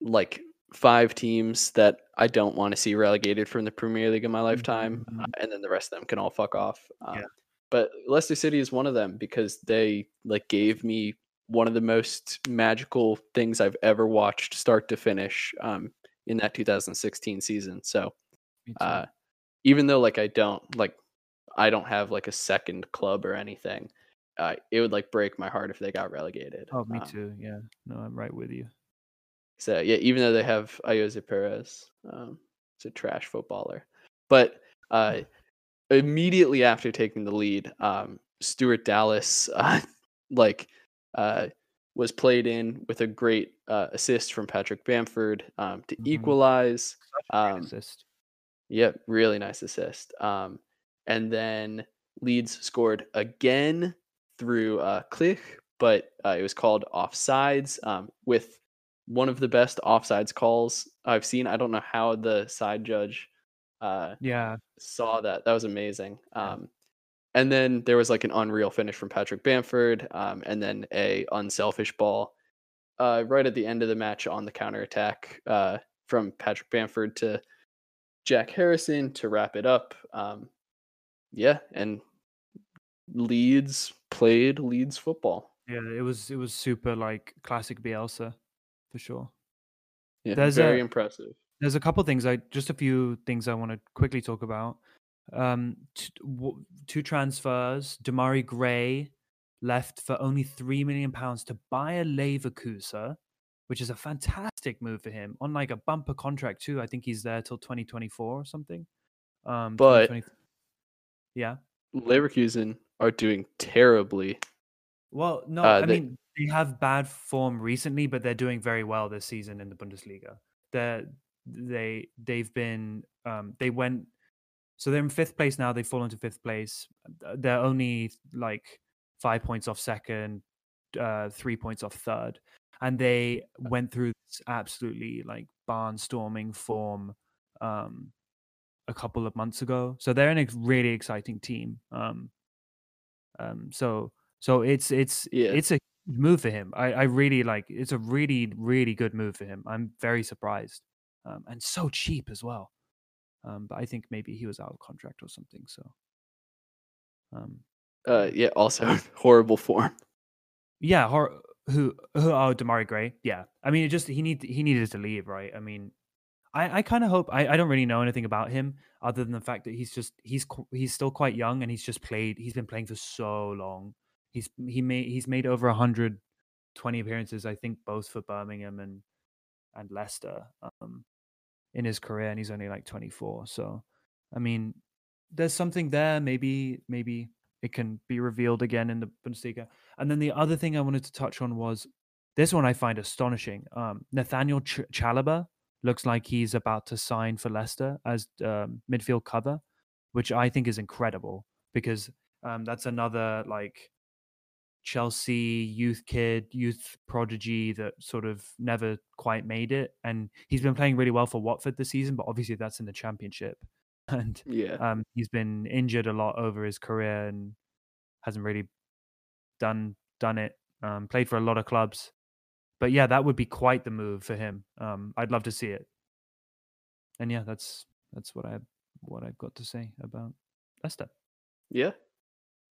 like five teams that I don't want to see relegated from the Premier League in my lifetime, uh, Mhm. and then the rest of them can all fuck off. Yeah. Um, But Leicester City is one of them because they like gave me one of the most magical things I've ever watched start to finish um, in that 2016 season. So uh, even though like I don't like I don't have like a second club or anything, uh, it would like break my heart if they got relegated. oh, me Um, too. Yeah. No, I'm right with you. So yeah, even though they have Ayoze Perez, um, it's a trash footballer. But uh, immediately after taking the lead, um, Stuart Dallas uh, like uh, was played in with a great uh, assist from Patrick Bamford um, to Mhm. equalize. Um, assist. Yep, really nice assist. Um, and then Leeds scored again through uh, Klich, but uh, it was called offsides um, with one of the best offsides calls I've seen. I don't know how the side judge uh, Yeah. saw that. That was amazing. Um, and then there was like an unreal finish from Patrick Bamford, um, and then a unselfish ball uh, right at the end of the match on the counter attack uh, from Patrick Bamford to Jack Harrison to wrap it up. Um, yeah, and Leeds played Leeds football. Yeah. It was. It was super like classic Bielsa, for sure. Yeah, There's very a- impressive. There's a couple things I just a few things I want to quickly talk about. Um, t- w- two transfers. Demarai Gray left for only three million pounds to Bayer Leverkusen, which is a fantastic move for him on like a bumper contract too. I think he's there till 2024 or something. Um, But- 2020 yeah. Leverkusen are doing terribly. Well, no, Uh, I they- mean they have bad form recently, but they're doing very well this season in the Bundesliga. They're they they've been um, they went so they're in fifth place now. They've fallen to fifth place. They're only like five points off second, uh, three points off third, and they went through this absolutely like barnstorming form um, a couple of months ago. So they're in a really exciting team. Um, um, so so it's it's Yeah. it's a move for him. I, I really like. It's a really really good move for him. I'm very surprised, um, and so cheap as well. Um, but I think maybe he was out of contract or something. So, um, Uh, yeah. Also, horrible form. yeah, hor- who who? Oh, Demarai Gray. Yeah, I mean, it just he need he needed to leave, right? I mean, I I kind of hope I I don't really know anything about him other than the fact that he's just he's he's still quite young and he's just played. He's been playing for so long. He's he made he's made over hundred twenty appearances, I think, both for Birmingham and and Leicester. Um, in his career, and he's only like 24. So, I mean, there's something there. Maybe, maybe it can be revealed again in the Bundesliga. And then the other thing I wanted to touch on was this one I find astonishing. Um, Nathaniel Ch- Chalobah looks like he's about to sign for Leicester as um, midfield cover, which I think is incredible because um, that's another like Chelsea youth kid, youth prodigy that sort of never quite made it. And he's been playing really well for Watford this season, but obviously that's in the championship. And Yeah. um, he's been injured a lot over his career and hasn't really done done it. Um, played for a lot of clubs, but yeah, that would be quite the move for him. Um, I'd love to see it. And yeah, that's that's what I what I've got to say about Leicester. Yeah.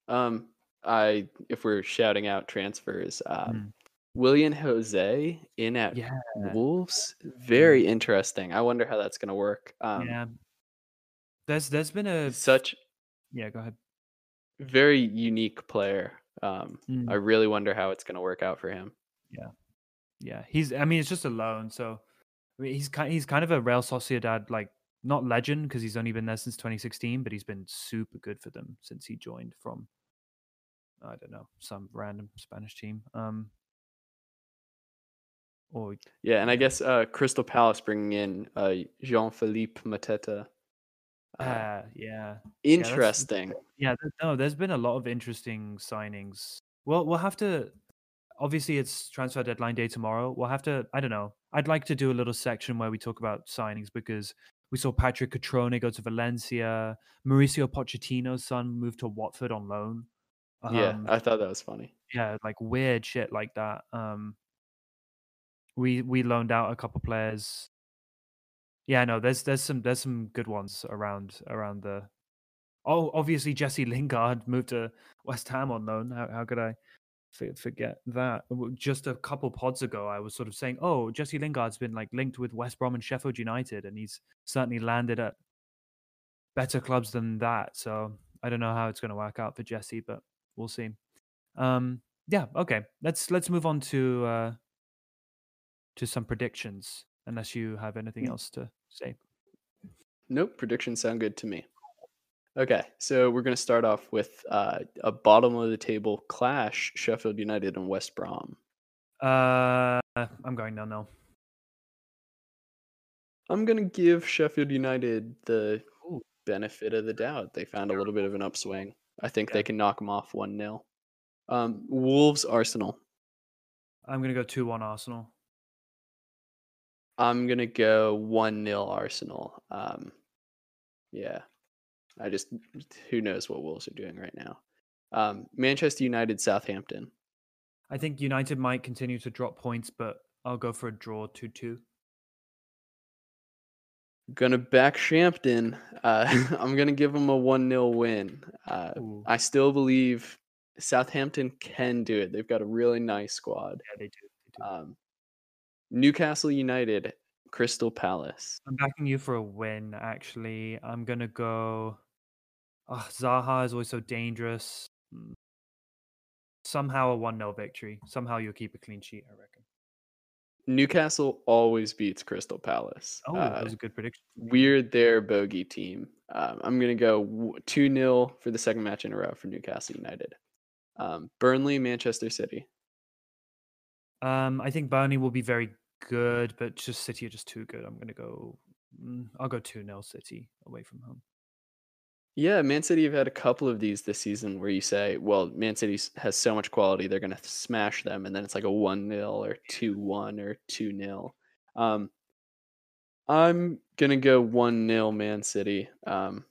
Um, I if we're shouting out transfers, um, Mm. Willian Jose in at Yeah, Wolves, very interesting. I wonder how that's gonna work. Um, yeah. There's there's been a such yeah. Go ahead. very unique player. Um, Mm. I really wonder how it's gonna work out for him. Yeah, yeah, he's. I mean, it's just a loan, so I mean, he's kind. He's kind of a Real Sociedad like not legend because he's only been there since 2016, but he's been super good for them since he joined from. I don't know some random Spanish team. Um. Or Yeah, and I guess uh, Crystal Palace bringing in uh, Jean-Philippe Mateta. Uh, uh, yeah, interesting. yeah. th- No, there's been a lot of interesting signings. Well, we'll have to. Obviously, it's transfer deadline day tomorrow. We'll have to. I don't know. I'd like to do a little section where we talk about signings because we saw Patrick Cutrone go to Valencia. Mauricio Pochettino's son moved to Watford on loan. Yeah, Um, I thought that was funny. yeah, like weird shit like that. Um, we we loaned out a couple players. Yeah, no, there's there's some there's some good ones around around the. Oh, obviously Jesse Lingard moved to West Ham on loan. How how could I forget that? Just a couple pods ago, I was sort of saying, oh, Jesse Lingard's been like linked with West Brom and Sheffield United, and he's certainly landed at better clubs than that. So I don't know how it's going to work out for Jesse, but we'll see. Um, yeah, okay. Let's let's move on to uh, to some predictions. Unless you have anything Mm. else to say. Nope, predictions sound good to me. Okay, so we're going to start off with uh, a bottom of the table clash: Sheffield United and West Brom. Uh, I'm going no no. I'm going to give Sheffield United the benefit of the doubt. They found a little bit of an upswing. I think they can knock them off 1 0. Um, Wolves, Arsenal. I'm gonna go two one Arsenal. I'm going to go 1 0 Arsenal. Um, yeah, I just, who knows what Wolves are doing right now. Um, Manchester United, Southampton. I think United might continue to drop points, but I'll go for a draw two two. Gonna back Shampton. Uh, I'm gonna give them a one 0 win. Uh, I still believe Southampton can do it. They've got a really nice squad. Yeah, they do. They do. Um, Newcastle United, Crystal Palace. I'm backing you for a win. Actually, I'm gonna go. Oh, Zaha is always so dangerous. Mm. Somehow a one 0 victory. Somehow you'll keep a clean sheet. I reckon. Newcastle always beats Crystal Palace. Oh, Uh, that was a good prediction. weird their bogey team. Um, I'm gonna go two 0 for the second match in a row for Newcastle United. Um, Burnley, Manchester City. Um, I think Burnley will be very good, but just City are just too good. I'm gonna go. mm, I'll go two 0 City away from home. Yeah, Man City have had a couple of these this season where you say, well, Man City has so much quality, they're going to smash them. And then it's like a 1 0 or 2 1 or 2 0. Um, I'm going to go 1 0 Man City, um,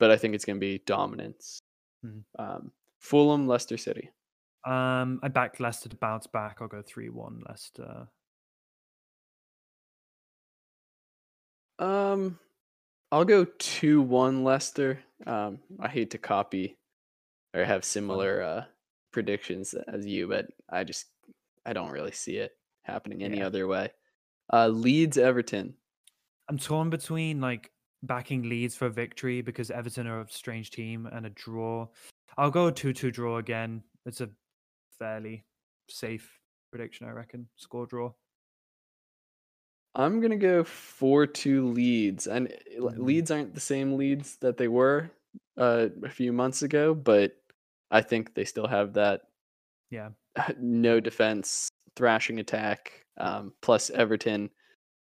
but I think it's going to be dominance. Mhm. Um, Fulham, Leicester City. Um, I backed Leicester to bounce back. I'll go three one Leicester. Um, I'll go 2 1 Leicester. Um, I hate to copy or have similar uh, predictions as you, but I just I don't really see it happening any Yeah. other way. Uh, Leeds Everton. I'm torn between like backing Leeds for victory because Everton are a strange team and a draw. I'll go two two draw again. It's a fairly safe prediction, I reckon. Score draw. I'm gonna go four two Leeds, and uh, Le- Mm. Aren't the same Leeds that they were uh, a few months ago, but I think they still have that Yeah. no defense, thrashing attack. Um, plus Everton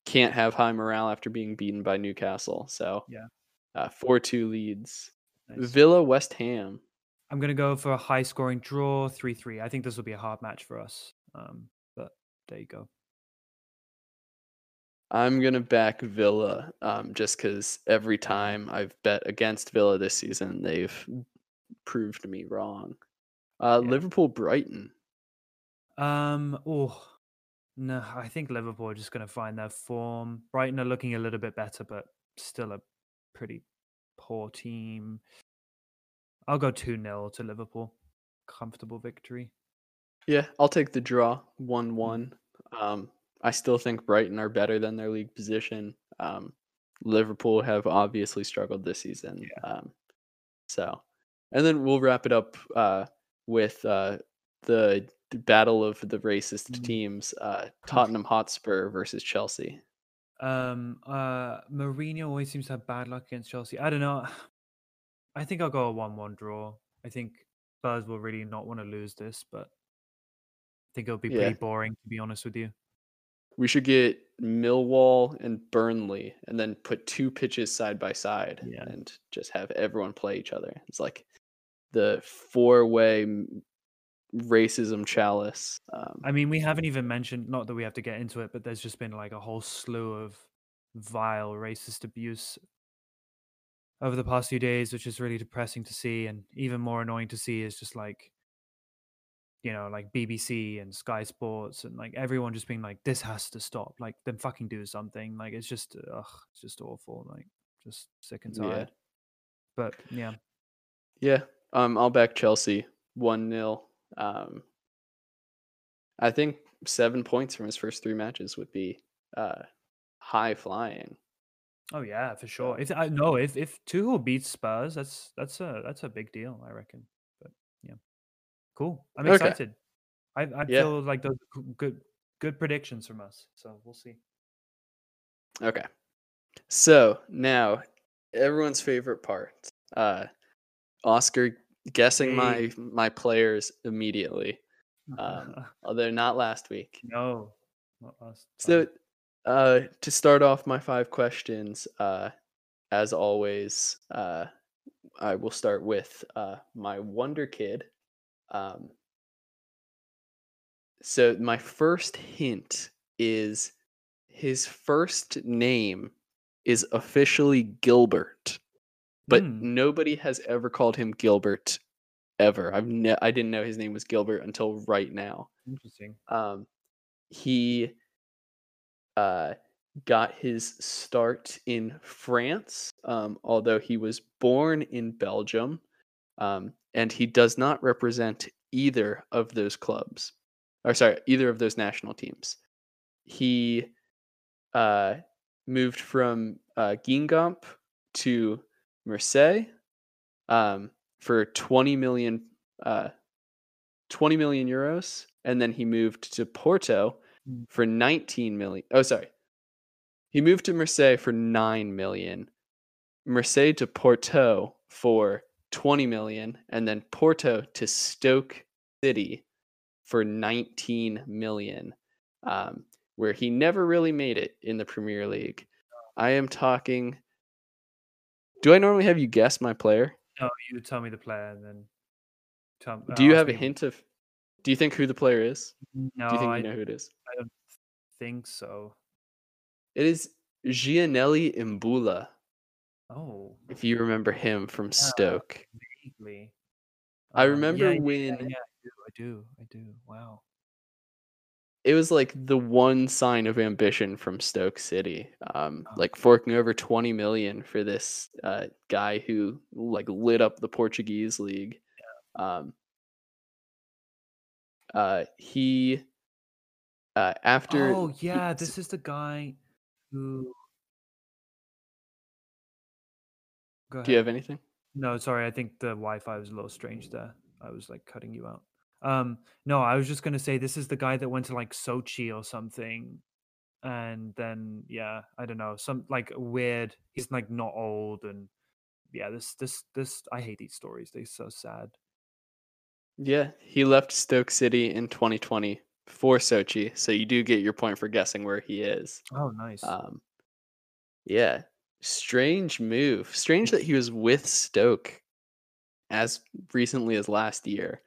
can't have high morale after being beaten by Newcastle, so Yeah. uh, four two Leeds. Nice. Villa West Ham. I'm gonna go for a high scoring draw, three three. I think this will be a hard match for us. Um, but there you go. I'm gonna back Villa, um, just because every time I've bet against Villa this season, they've proved me wrong. Uh, Yeah. Liverpool Brighton. Um, oh no, I think Liverpool are just gonna find their form. Brighton are looking a little bit better, but still a pretty poor team. I'll go 2 0 to Liverpool. Comfortable victory. Yeah, I'll take the draw, one-one. Um, I still think Brighton are better than their league position. Um, Liverpool have obviously struggled this season. Um, so, and then we'll wrap it up uh, with uh, the battle of the racist Mm. teams: uh, Tottenham Hotspur versus Chelsea. Um, uh, Mourinho always seems to have bad luck against Chelsea. I don't know. I think I'll go a 1 1 draw. I think Spurs will really not want to lose this, but I think it'll be Yeah. pretty boring, to be honest with you. We should get Millwall and Burnley, and then put two pitches side by side, Yeah. and just have everyone play each other. It's like the four-way racism chalice. Um, I mean, we haven't even mentioned, not that we have to get into it, but there's just been like a whole slew of vile racist abuse over the past few days, which is really depressing to see. And even more annoying to see is just like, you know, like BBC and Sky Sports and like everyone just being like, this has to stop. Like, then fucking do something. Like, it's just, ugh, it's just awful. Like, just sick and Yeah. tired. But yeah, Yeah, um, I'll back Chelsea one 0 Um, I think seven points from his first three matches would be uh, high flying. Oh yeah, for sure. If I no, if if Tuchel beats Spurs, that's that's a that's a big deal, I reckon. Cool. I'm Okay. excited. I I Yeah. feel like those good good predictions from us. So we'll see. Okay, so now everyone's favorite part: uh, Oscar guessing my my players immediately. Um, although not last week. no, not us. So, uh, to start off my five questions, uh, as always, uh, I will start with uh, my Wonder Kid. Um, so, my first hint is his first name is officially Gilbert, but Hmm. nobody has ever called him Gilbert ever. I've ne- I didn't know his name was Gilbert until right now interesting. um, he uh, got his start in France, um, although he was born in Belgium, um, and he does not represent either of those clubs, or sorry, either of those national teams. He uh, moved from uh, Guingamp to Marseille um, for 20 million uh, 20 million euros and then he moved to Porto Mm. for 19 million. Oh sorry. He moved to Marseille for 9 million. Marseille to Porto for 20 million and then Porto to Stoke City for 19 million. Um, where he never really made it in the Premier League. I am talking. Do I normally have you guess my player? No, you tell me the player and then. Tell, Do you have a hint of? Do you think who the player is? No, Do you think I you know who it is? I don't think so. It is Gianelli Imbula. Oh, If you remember him from Stoke, vaguely. I Um, remember yeah, yeah, when Yeah, yeah, I do. I do. I do. Wow. it was like the one sign of ambition from Stoke City. Um, Oh. like forking over 20 million for this uh, guy who like lit up the Portuguese league. Um, uh, he uh, after Oh he- yeah, this is the guy who. Go do you have anything? No, sorry. I think the Wi-Fi was a little strange there. I was like cutting you out. Um, no, I was just gonna say this is the guy that went to like Sochi or something, and then yeah, I don't know, some like weird. He's like not old, and yeah, this this this. I hate these stories. They're so sad. Yeah, he left Stoke City in 2020 for Sochi, so you do get your point for guessing where he is. Oh, nice. Um, yeah, strange move. Strange that he was with Stoke as recently as last year,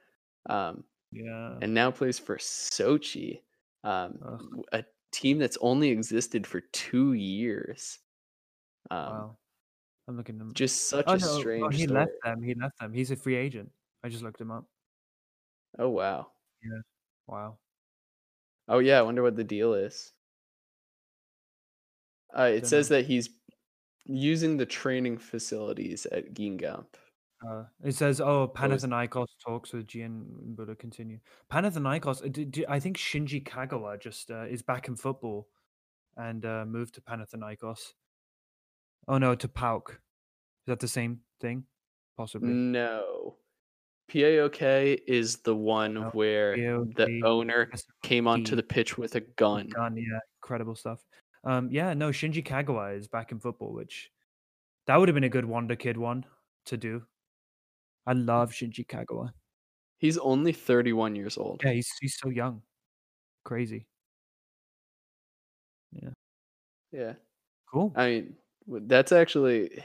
um, yeah. and now plays for Sochi, um, a team that's only existed for two years. Um, wow. I'm looking him. Just such Oh a no, oh, strange he story. left them. He left them. He's a free agent. I just looked him up. Oh wow. Yeah. Wow. Oh yeah, I wonder what the deal is. Uh, it says that he's using the training facilities at Guingamp. Uh, it says, "Oh, Panathinaikos talks with Gian Buddha continue." Panathinaikos, uh, I think Shinji Kagawa just uh, is back in football and uh, moved to Panathinaikos. Oh no, to PAOK. Is that the same thing? Possibly. No. PAOK is the one No, where the owner came onto the pitch with a gun. Gun, yeah, incredible stuff. Um, yeah, no, Shinji Kagawa is back in football, which that would have been a good Wonder Kid one to do. I love Shinji Kagawa. He's only 31 years old. Yeah, he's he's so young, crazy. Yeah. Yeah. Cool. I mean, that's actually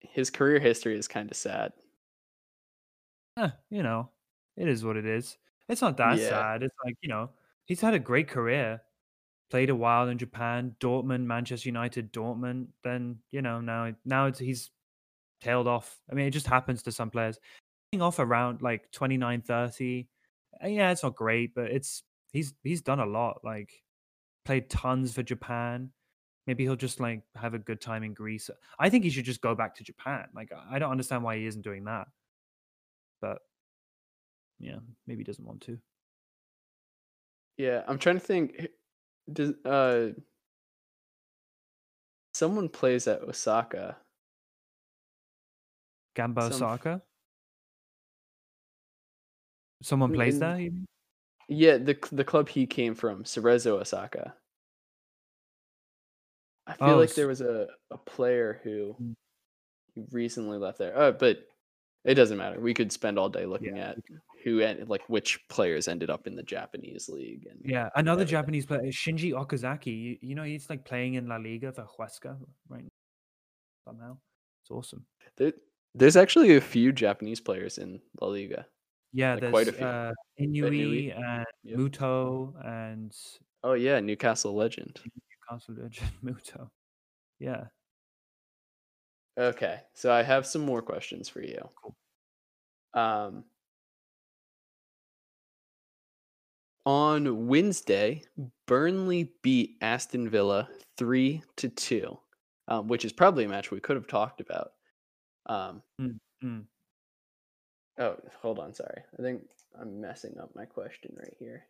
his career history is kind of sad. Eh, you know, it is what it is. It's not that Yeah. sad. It's like, you know, he's had a great career. Played a while in Japan, Dortmund, Manchester United, Dortmund. Then, you know, now now he's tailed off. I mean, it just happens to some players. Off around like 29, 30. uh, Yeah, it's not great, but it's he's he's done a lot. Like played tons for Japan. Maybe he'll just like have a good time in Greece. I think he should just go back to Japan. Like I don't understand why he isn't doing that. But yeah, maybe he doesn't want to. Yeah, I'm trying to think. Does uh someone plays at Osaka? Gamba Some Osaka. Someone plays in- there. you mean? Yeah, the the club he came from, Cerezo Osaka. I feel Oh, like there was a, a player who Mm. who recently left there. Oh, but it doesn't matter. We could spend all day looking Yeah, at who en- like which players ended up in the Japanese league. And Yeah, another. Japanese player, Shinji Okazaki. You, you know, he's like playing in La Liga for Huesca right now. Somehow, it's awesome. there, there's actually a few Japanese players in La Liga. Yeah, Like, there's quite a few. uh, Inui, Inui and yep. Muto and Oh yeah, Newcastle legend. Newcastle legend Muto. Yeah, Okay, so I have some more questions for you. Cool. Um, on Wednesday, Burnley beat Aston Villa three to two, um, which is probably a match we could have talked about. Um, mm. oh, hold on, sorry. I think I'm messing up my question right here.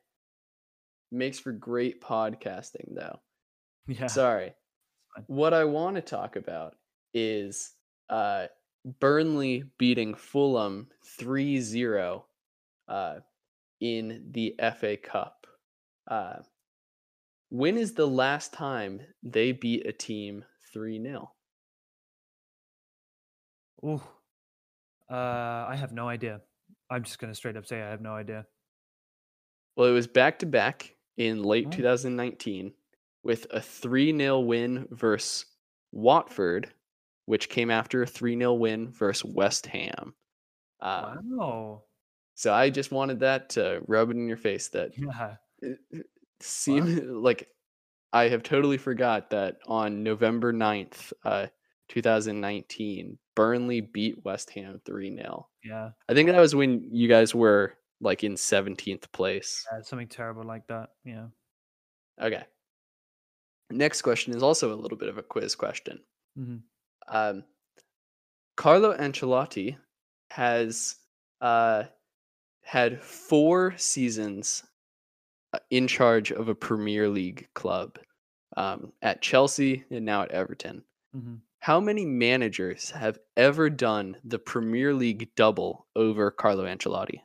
Makes for great podcasting, though. yeah. Sorry. What I want to talk about is uh, Burnley beating Fulham 3 0 uh, in the FA Cup. Uh, when is the last time they beat a team 3 0? Ooh. Uh, I have no idea. I'm just gonna straight up say I have no idea. Well, it was back to back in late Oh. 2019 with a 3 0 win versus Watford, which came after a 3 0 win versus West Ham. Um, Wow. So I just wanted that to rub it in your face that Yeah. it- it seem like I have totally forgot that on November 9th, uh, 2019, Burnley beat West Ham 3 0. Yeah. I think that was when you guys were like in 17th place. yeah. Something terrible like that. Yeah. Okay. Next question is also a little bit of a quiz question. hmm Um, Carlo Ancelotti has uh, had four seasons uh, in charge of a Premier League club um, at Chelsea and now at Everton. hmm How many managers have ever done the Premier League double over Carlo Ancelotti?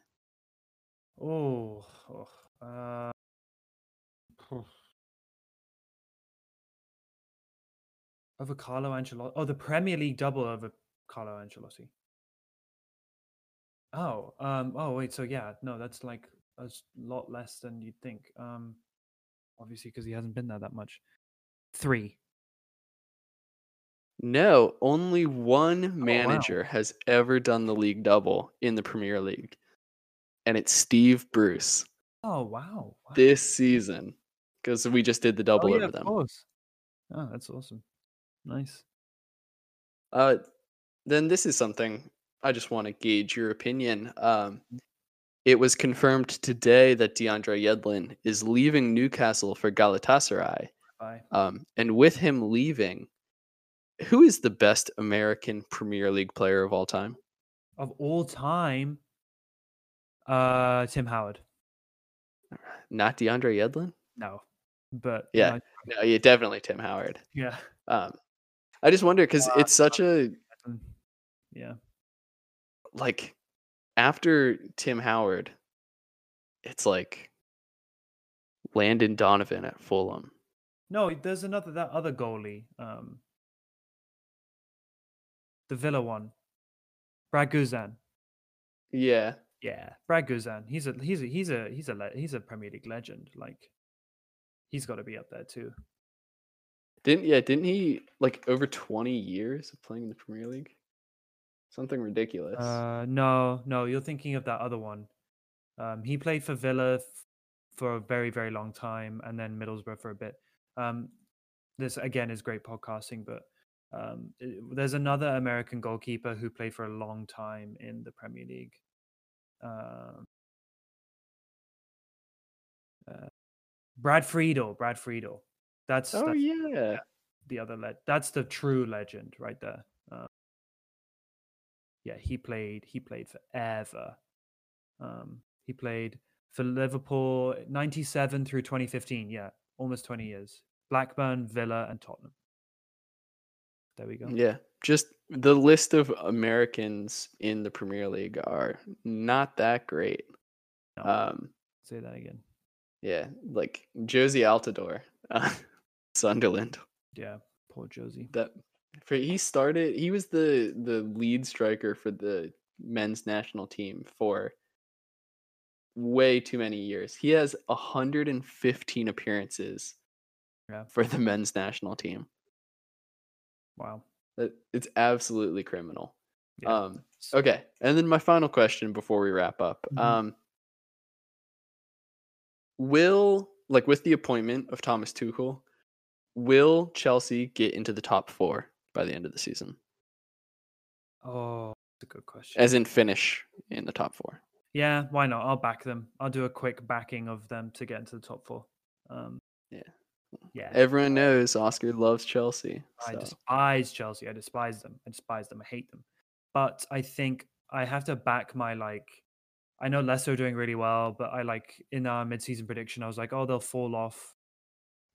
Oh. oh, Uh, phew. over Carlo Ancelotti. Oh, the Premier League double over Carlo Ancelotti. Oh, um, oh wait, so yeah, no, that's like a lot less than you'd think. Um, obviously because he hasn't been there that much. Three. No, only one Oh, wow. manager has ever done the league double in the Premier League, and it's Steve Bruce Oh wow. wow. this season because we just did the double oh, yeah, over of them. course. Oh, that's awesome. Nice. Uh, then this is something I just want to gauge your opinion. Um, it was confirmed today that DeAndre Yedlin is leaving Newcastle for Galatasaray. Um, and with him leaving, who is the best American Premier League player of all time? Of all time, uh, Tim Howard. Not DeAndre Yedlin? No, but Yeah. No, yeah, definitely Tim Howard. yeah, Um, I just wonder because it's such a mm, yeah. Like after Tim Howard, it's like Landon Donovan at Fulham. No, there's another that other goalie. Um, the Villa one, Brad Guzan. Yeah, Yeah, Brad Guzan. He's a he's a he's a he's a he's a Premier League legend. Like, he's got to be up there too. didn't yeah didn't he like over twenty years of playing in the Premier League? Something ridiculous. Uh, no, no, you're thinking of that other one. Um, he played for Villa f- for a very, very long time, and then Middlesbrough for a bit. Um, this again is great podcasting, but um, i- there's another American goalkeeper who played for a long time in the Premier League. Um, uh, Brad Friedel, Brad Friedel. That's, oh that's yeah, the other le- that's the true legend right there. Yeah, he played he played forever. Um, he played for Liverpool 97 through 2015. Yeah, almost 20 years. Blackburn, Villa, and Tottenham. There we go. yeah. Just the list of Americans in the Premier League are not that great. No, Um, say that again. yeah, like Jozy Altidore, uh, Sunderland. Yeah, poor Jozy. that for he started he was the the lead striker for the men's national team for way too many years. He has 115 appearances Yeah. for the men's national team. Wow. That it's absolutely criminal. Yeah. Um okay, and then my final question before we wrap up. Mhm. Um will like with the appointment of Thomas Tuchel, will Chelsea get into the top 4 by the end of the season? Oh, that's a good question. As in finish in the top 4. Yeah, why not? I'll back them. I'll do a quick backing of them to get into the top four. Um, Yeah. Yeah. Everyone knows Oscar loves Chelsea. I so- despise Chelsea. I despise them. I despise them. I hate them. But I think I have to back my like. I know Leicester are doing really well, but I like in our mid-season prediction, I was like, oh, they'll fall off.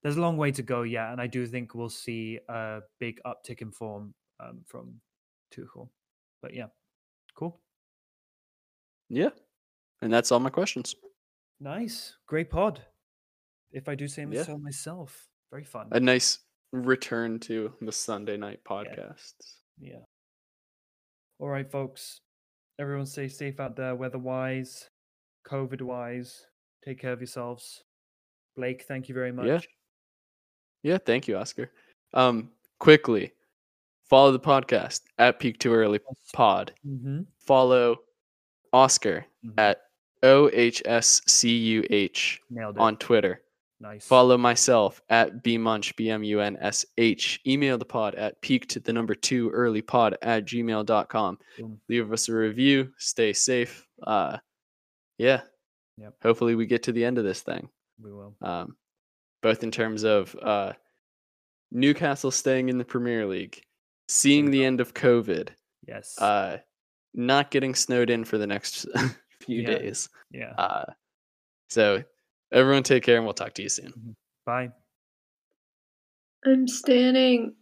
There's a long way to go yet, and I do think we'll see a big uptick in form um, from Tuchel. But yeah, cool, yeah. And that's all my questions. nice, great pod. If I do say Yeah. so myself, very fun. A nice return to the Sunday night podcasts. Yeah. All right, folks. Everyone stay safe out there, weather wise, COVID wise. Take care of yourselves. Blake, thank you very much. Yeah. Yeah, thank you, Oscar. Um, quickly, follow the podcast at Peak Too Early Pod. Mm-hmm. Follow Oscar Mhm. at O H S C U H on Twitter. nice. Follow myself at bmunch, B M U N S H. Email the pod at peak to the number two early pod at gmail.com. Boom. Leave us a review. Stay safe. Uh, yeah. Yep. Hopefully, we get to the end of this thing, We will. um, both in terms of uh, Newcastle staying in the Premier League, seeing the end of COVID, Yes. uh, not getting snowed in for the next few Yeah. days. yeah. Uh, so, everyone take care and we'll talk to you soon. Bye. I'm standing.